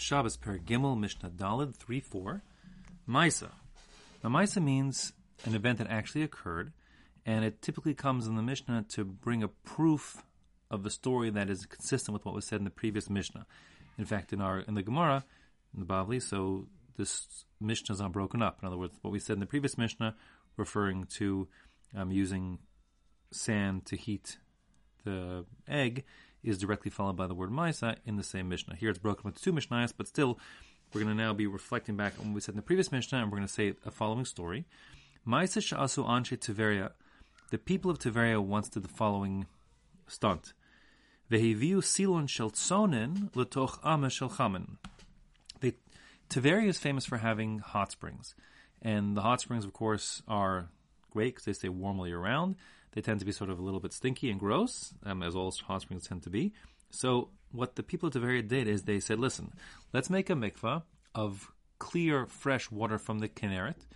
Shabbos Per Gimel Mishnah Dalid 3 4. Maisa. Now, Maisa means an event that actually occurred, and it typically comes in the Mishnah to bring a proof of the story that is consistent with what was said in the previous Mishnah. In fact, in our in the Gemara, in the Bavli, so this Mishnah is not broken up. In other words, what we said in the previous Mishnah, referring to um, using sand to heat the egg, is directly followed by the word Maisa in the same Mishnah. Here it's broken into two Mishnahs, but still, we're going to now be reflecting back on what we said in the previous Mishnah, and we're going to say a following story. Maisa Sha'asu Anshe Tiveria. The people of Tiveria once did the following stunt. Vehiviu silon shel tzonin letoch ama shel chamen. Tiveria is famous for having hot springs. And the hot springs, of course, are great because they stay warm all year round. They tend to be sort of a little bit stinky and gross, um, as all hot springs tend to be. So what the people of Tiberia did is they said, listen, let's make a mikvah of clear, fresh water from the Kinneret.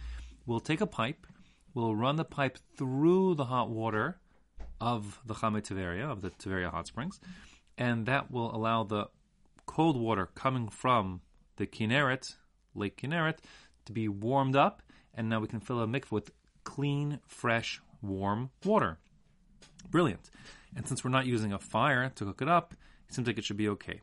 We'll take a pipe, we'll run the pipe through the hot water of the Chame Tiveria, of the Tiveria hot springs, and that will allow the cold water coming from the Kinneret, Lake Kinneret, to be warmed up, and now we can fill a mikvah with clean, fresh warm water. Brilliant. And since we're not using a fire to cook it up, it seems like it should be okay.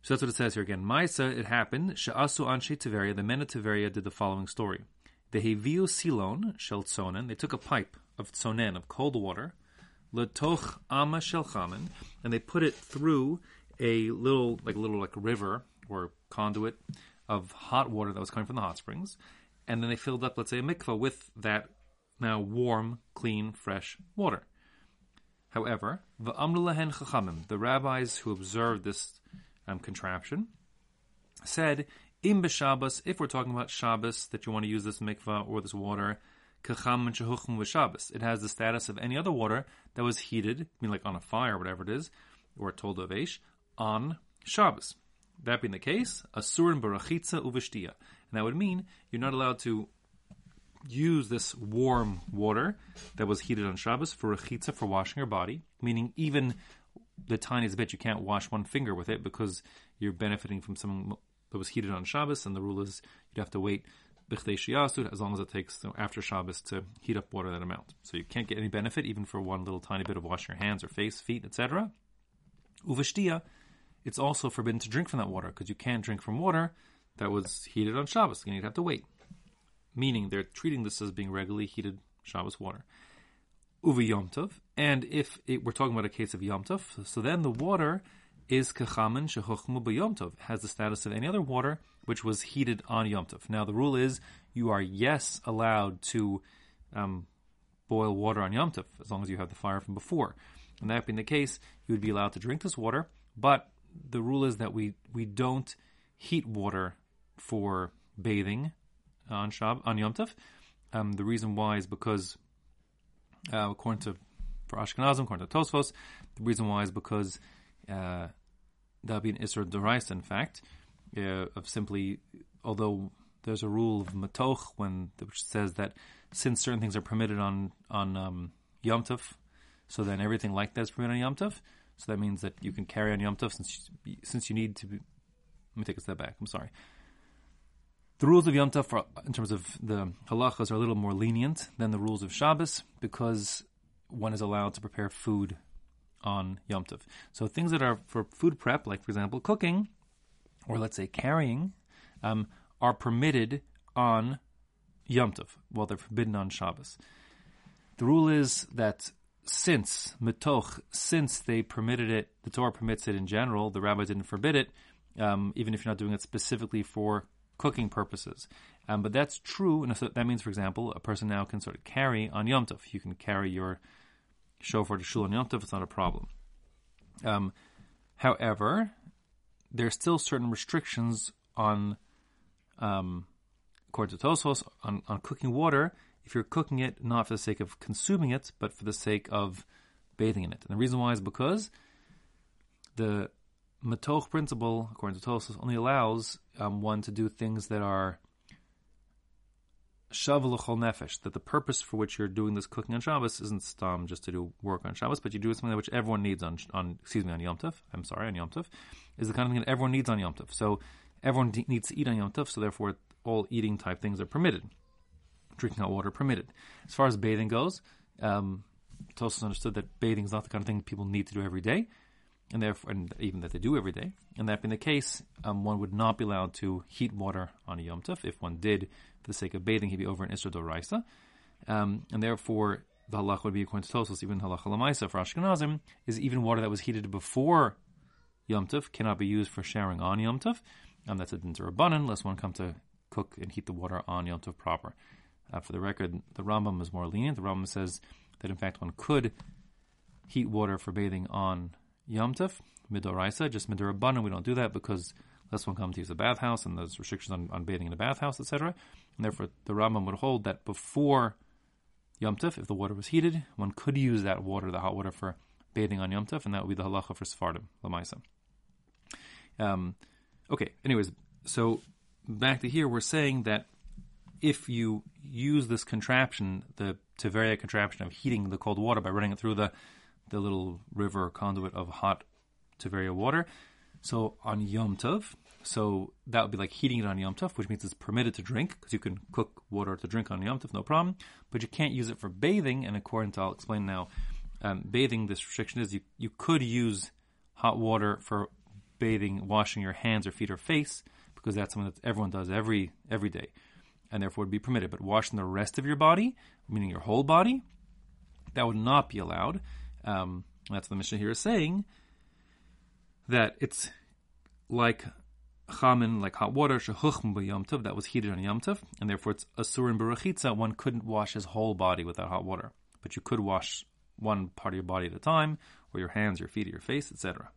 So that's what it says here again. Maisa, it happened, Sha'asu Anshe Tiveria, the men of Tiveria did the following story. The Heviu Silon Shel Tzonen, they took a pipe of tzonen, of cold water, Letoch Ama Shel Chamen, and they put it through a little, like a little like river or conduit of hot water that was coming from the hot springs, and then they filled up, let's say, a mikvah with that now warm, clean, fresh water. However, the rabbis who observed this um, contraption said, "Im b'Shabbos, if we're talking about Shabbos, that you want to use this mikvah or this water, it has the status of any other water that was heated, I mean like on a fire, whatever it is, or told of on Shabbos. That being the case, asurin barachitza uveshtia, and that would mean you're not allowed to use this warm water that was heated on Shabbos for rechitza for washing your body, meaning even the tiniest bit you can't wash one finger with it because you're benefiting from something that was heated on Shabbos, and the rule is you'd have to wait as long as it takes after Shabbos to heat up water that amount. So you can't get any benefit even for one little tiny bit of washing your hands or face, feet, etc. Uveshtia, it's also forbidden to drink from that water because you can't drink from water that was heated on Shabbos. You'd have to wait meaning they're treating this as being regularly heated Shabbos water. Uvi Yom Tov, and if it, we're talking about a case of Yom Tov, so then the water is kechamen shechochmu b'Yom Tov, has the status of any other water which was heated on Yom Tov. Now the rule is you are yes allowed to um, boil water on Yom Tov as long as you have the fire from before. And that being the case, you would be allowed to drink this water, but the rule is that we we don't heat water for bathing on Shab on Yom Tov. Um, the reason why is because, uh, according to for Ashkenazim, according to Tosfos, the reason why is because uh, that would be an Isra Dorais, in fact, uh, of simply, although there's a rule of Matoch when which says that since certain things are permitted on on um, Yom Tov, so then everything like that is permitted on Yom Tov. So that means that you can carry on Yom Tov since you, since you need to. Be, let me take a step back. I'm sorry. The rules of Yom Tov, in terms of the halachas, are a little more lenient than the rules of Shabbos because one is allowed to prepare food on Yom Tov. So things that are for food prep, like for example cooking, or let's say carrying, um, are permitted on Yom Tov, while they're forbidden on Shabbos. The rule is that since mitoch, since they permitted it, the Torah permits it in general. The rabbi didn't forbid it, um, even if you're not doing it specifically for cooking purposes. Um, but that's true, and so that means, for example, a person now can sort of carry on Yom Tov. You can carry your shofar to shul on Yom Tov; it's not a problem. Um, however, there are still certain restrictions on, um, according to Tosfos, on, on cooking water. If you're cooking it not for the sake of consuming it, but for the sake of bathing in it, and the reason why is because the Matoch principle, according to Tosfos, only allows um, one to do things that are shav l'chol nefesh, that the purpose for which you're doing this cooking on Shabbos isn't stam just to do work on Shabbos, but you do something which everyone needs on, on excuse me, on Yom Tov, I'm sorry, on Yom Tov, is the kind of thing that everyone needs on Yom Tov. So everyone de- needs to eat on Yom Tov, so therefore all eating type things are permitted. Drinking hot water permitted. As far as bathing goes, um, Tosfos understood that bathing is not the kind of thing people need to do every day, and therefore, and even that they do every day. And that being the case, um, one would not be allowed to heat water on a Yom Tov. If one did, for the sake of bathing, he'd be over in Isra Doraisa. Um, and therefore, the halach would be according to Tosfos, even halacha lamaisa for Ashkenazim, is even water that was heated before Yom Tov cannot be used for showering on Yom Tov. That's a din rabbanon, unless one come to cook and heat the water on Yom Tov proper. Uh, for the record, the Rambam is more lenient. The Rambam says that in fact one could heat water for bathing on Yom midoraisa, just midorabbanon. We don't do that because unless one comes to use a bathhouse and there's restrictions on, on bathing in a bathhouse, etc. And therefore, the Rambam would hold that before Yom if the water was heated, one could use that water, the hot water, for bathing on Yom and that would be the halacha for Sephardim, Lamaisa. Um, okay, anyways, so back to here, we're saying that if you use this contraption, the Tiveria contraption of heating the cold water by running it through the, the little river conduit of hot Tiveria water, so on Yom Tov, so that would be like heating it on Yom Tov, which means it's permitted to drink because you can cook water to drink on Yom Tov, no problem. But you can't use it for bathing. And according to I'll explain now, um, bathing this restriction is you you could use hot water for bathing, washing your hands or feet or face because that's something that everyone does every every day, and therefore would be permitted. But washing the rest of your body, meaning your whole body, that would not be allowed. Um, that's the Mishnah here is saying that it's like chamin, like hot water, that was heated on Yom Tov, and therefore it's asurin berachitza. One couldn't wash his whole body with that hot water, but you could wash one part of your body at a time, or your hands, your feet, or your face, etc.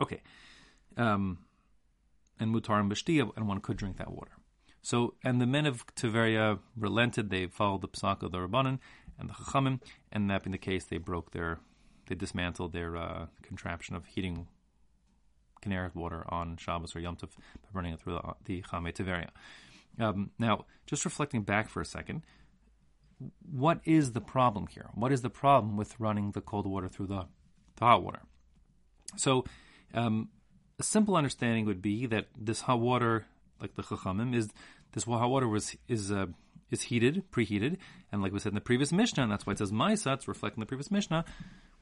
Okay, um, and mutar and b'shtia, and one could drink that water. So, and the men of Tiveria relented; they followed the psak of the rabbanon and the chachamim, and that being the case, they broke their, they dismantled their uh, contraption of heating Kineret water on Shabbos or Yom Tov by running it through the, the Chame Tiveria. Um, now, just reflecting back for a second, what is the problem here? What is the problem with running the cold water through the, the hot water? So, um, a simple understanding would be that this hot water, like the Chachamim, is this hot water was is uh, is heated, preheated, and like we said in the previous Mishnah, and that's why it says Maisa, it's reflecting the previous Mishnah.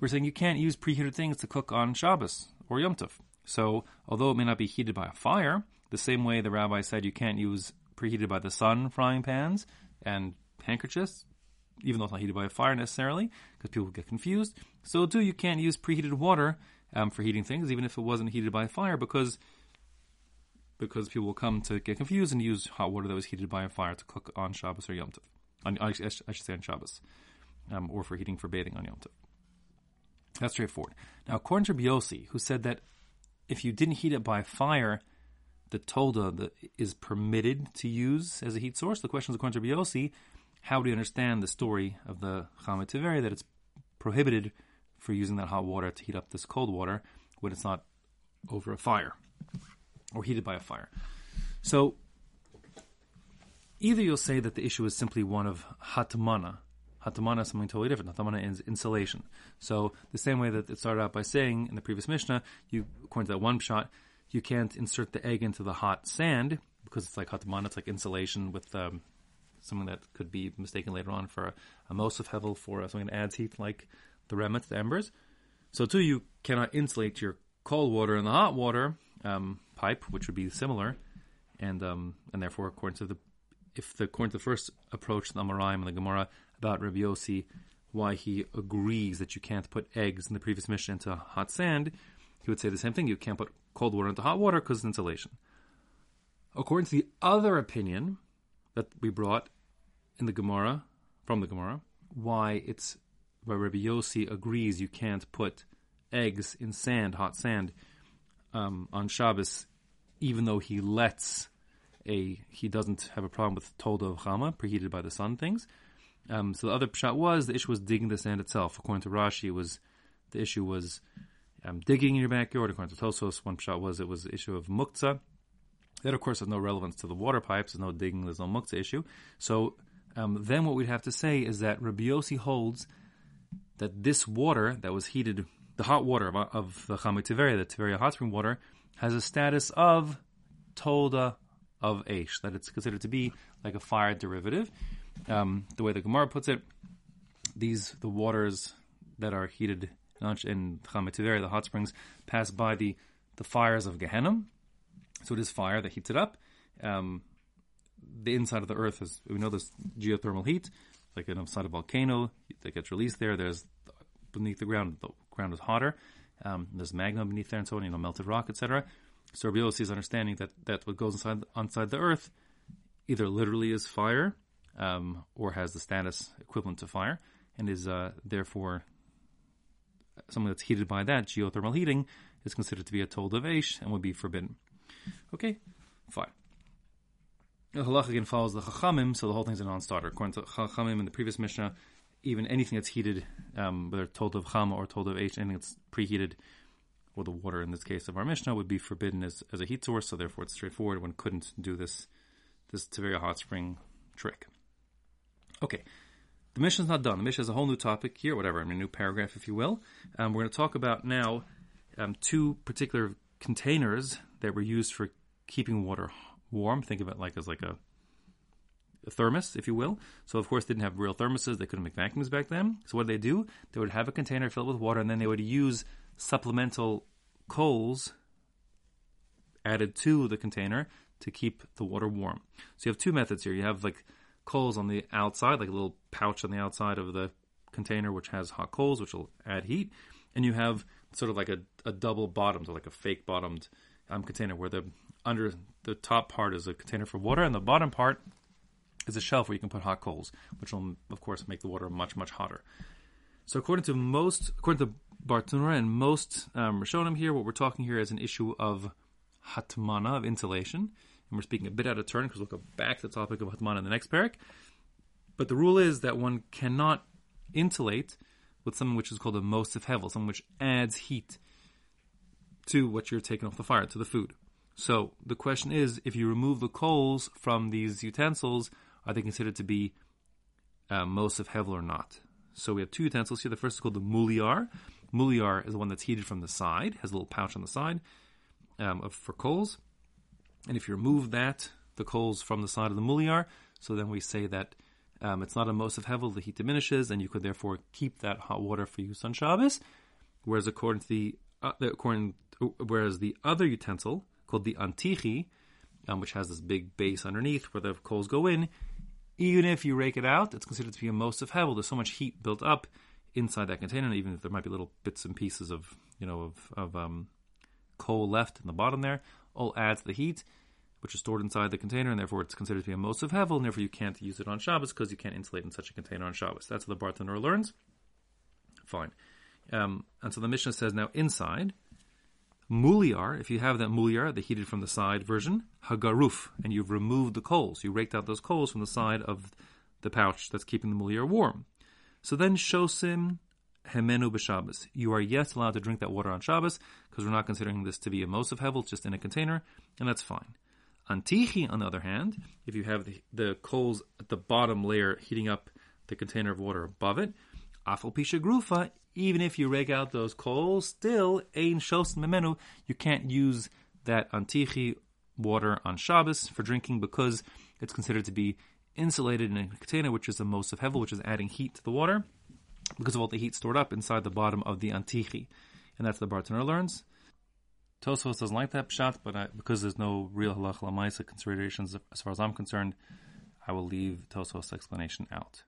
We're saying you can't use preheated things to cook on Shabbos or Yom Tov. So, although it may not be heated by a fire, the same way the rabbi said you can't use preheated by the sun frying pans and handkerchiefs, even though it's not heated by a fire necessarily, because people get confused. So, too, you can't use preheated water um, for heating things, even if it wasn't heated by a fire, because because people will come to get confused and use hot water that was heated by a fire to cook on Shabbos or Yom Tov. On, I should say on Shabbos, um, or for heating for bathing on Yom Tov. That's straightforward. Now, according to Biosi, who said that if you didn't heat it by fire, the tolda is permitted to use as a heat source. The question is, according to Biosi, how do you understand the story of the Chamet Tiveri that it's prohibited for using that hot water to heat up this cold water when it's not over a fire or heated by a fire? So either you'll say that the issue is simply one of hatmana, Hatamana is something totally different. Hatamana is insulation. So the same way that it started out by saying in the previous Mishnah, you according to that one pshat, you can't insert the egg into the hot sand because it's like Hatamana, it's like insulation with um, something that could be mistaken later on for a, a Mosif Hevel for something that adds heat like the remet, the embers. So too, you cannot insulate your cold water and the hot water um, pipe, which would be similar, and um, and therefore, according to the if the according to the first approach, the Amoraim and the Gemara, about Rabbi Yossi, why he agrees that you can't put eggs in the previous Mishnah into hot sand, he would say the same thing. You can't put cold water into hot water because of insulation. According to the other opinion that we brought in the Gemara, from the Gemara, why it's why Rabbi Yossi agrees you can't put eggs in sand, hot sand, um, on Shabbos, even though he lets a he doesn't have a problem with tolda of chama, preheated by the sun things. Um, so the other pshat was the issue was digging the sand itself. According to Rashi, was the issue was um, digging in your backyard. According to Tosfos, one pshat was it was the issue of muktzah, That, of course, has no relevance to the water pipes. There's no digging. There's no muktzah issue. So um, then what we'd have to say is that Rabbi holds that this water that was heated, the hot water of, of the Chamei Tiveria, the Tiveria hot spring water, has a status of tolda of Aish, that it's considered to be like a fire derivative. Um, the way the Gemara puts it, these the waters that are heated in Chamei Tiveria, the hot springs, pass by the, the fires of Gehenna. So it is fire that heats it up. Um, the inside of the earth is, we know there's geothermal heat, like inside a volcano that gets released there. There's beneath the ground, the ground is hotter. Um, there's magma beneath there and so on, you know, melted rock, etc. So Rabbi is understanding that, that what goes inside, inside the earth either literally is fire um, or has the status equivalent to fire and is uh, therefore something that's heated by that, geothermal heating, is considered to be a told of Aish and would be forbidden. Okay, fine. The halach again follows the chachamim, so the whole thing's a non-starter. According to chachamim in the previous mishnah, even anything that's heated, um, whether told of chama or told of h, anything that's preheated, or the water in this case of our mishnah would be forbidden as, as a heat source. So therefore, it's straightforward. One couldn't do this this Tiveria hot spring trick. Okay, the mishnah's not done. The mishnah is a whole new topic here, whatever, I mean, a new paragraph, if you will. Um, we're going to talk about now um, two particular containers that were used for keeping water warm. Think of it like as like a thermos, if you will. So of course, didn't have real thermoses. They couldn't make vacuums back then. So what did they do? They would have a container filled with water, and then they would use supplemental coals added to the container to keep the water warm. So you have two methods here. You have like coals on the outside, like a little pouch on the outside of the container, which has hot coals, which will add heat. And you have sort of like a, a double bottomed, like a fake bottomed um, container where the under the top part is a container for water, and the bottom part is a shelf where you can put hot coals, which will, of course, make the water much, much hotter. So, according to most, according to Bartenura and most um, Rishonim here, what we're talking here is an issue of hatmana, of insulation. And we're speaking a bit out of turn because we'll go back to the topic of hatmana in the next parak. But the rule is that one cannot insulate with something which is called a mosif hevel, something which adds heat to what you're taking off the fire, to the food. So the question is, if you remove the coals from these utensils, are they considered to be uh, of hevel or not? So we have two utensils here. The first is called the muliar. Muliar is the one that's heated from the side, has a little pouch on the side um, of, for coals. And if you remove that, the coals from the side of the muliar, so then we say that um, it's not a mosif hevel, the heat diminishes, and you could therefore keep that hot water for use on Shabbos. Whereas according to the uh, according whereas the other utensil called the antichi, um, which has this big base underneath where the coals go in, even if you rake it out, it's considered to be a mosif hevel. There's so much heat built up inside that container, even if there might be little bits and pieces of you know of, of um, coal left in the bottom there, all adds the heat, which is stored inside the container, and therefore it's considered to be a mosif hevel, and therefore you can't use it on Shabbos because you can't insulate in such a container on Shabbos. That's what the Bartenura learns. Fine. Um, and so the Mishnah says now inside, muliar, if you have that muliar, the heated from the side version, hagaruf, and you've removed the coals, you raked out those coals from the side of the pouch that's keeping the muliar warm. So then shosim hemenu b'Shabbos. You are yet allowed to drink that water on Shabbos because we're not considering this to be a mosif hevel, just in a container, and that's fine. Antichi, on the other hand, if you have the, the coals at the bottom layer heating up the container of water above it, afal pisha grufa, even if you rake out those coals, still ein shos memenu, you can't use that antichi water on Shabbos for drinking because it's considered to be insulated in a container, which is a of hevel, which is adding heat to the water because of all the heat stored up inside the bottom of the antichi. And that's the Bartenura learns. Tosfos doesn't like that pshat, but I, because there's no real halach lamaisa considerations as far as I'm concerned, I will leave Tosfos' explanation out.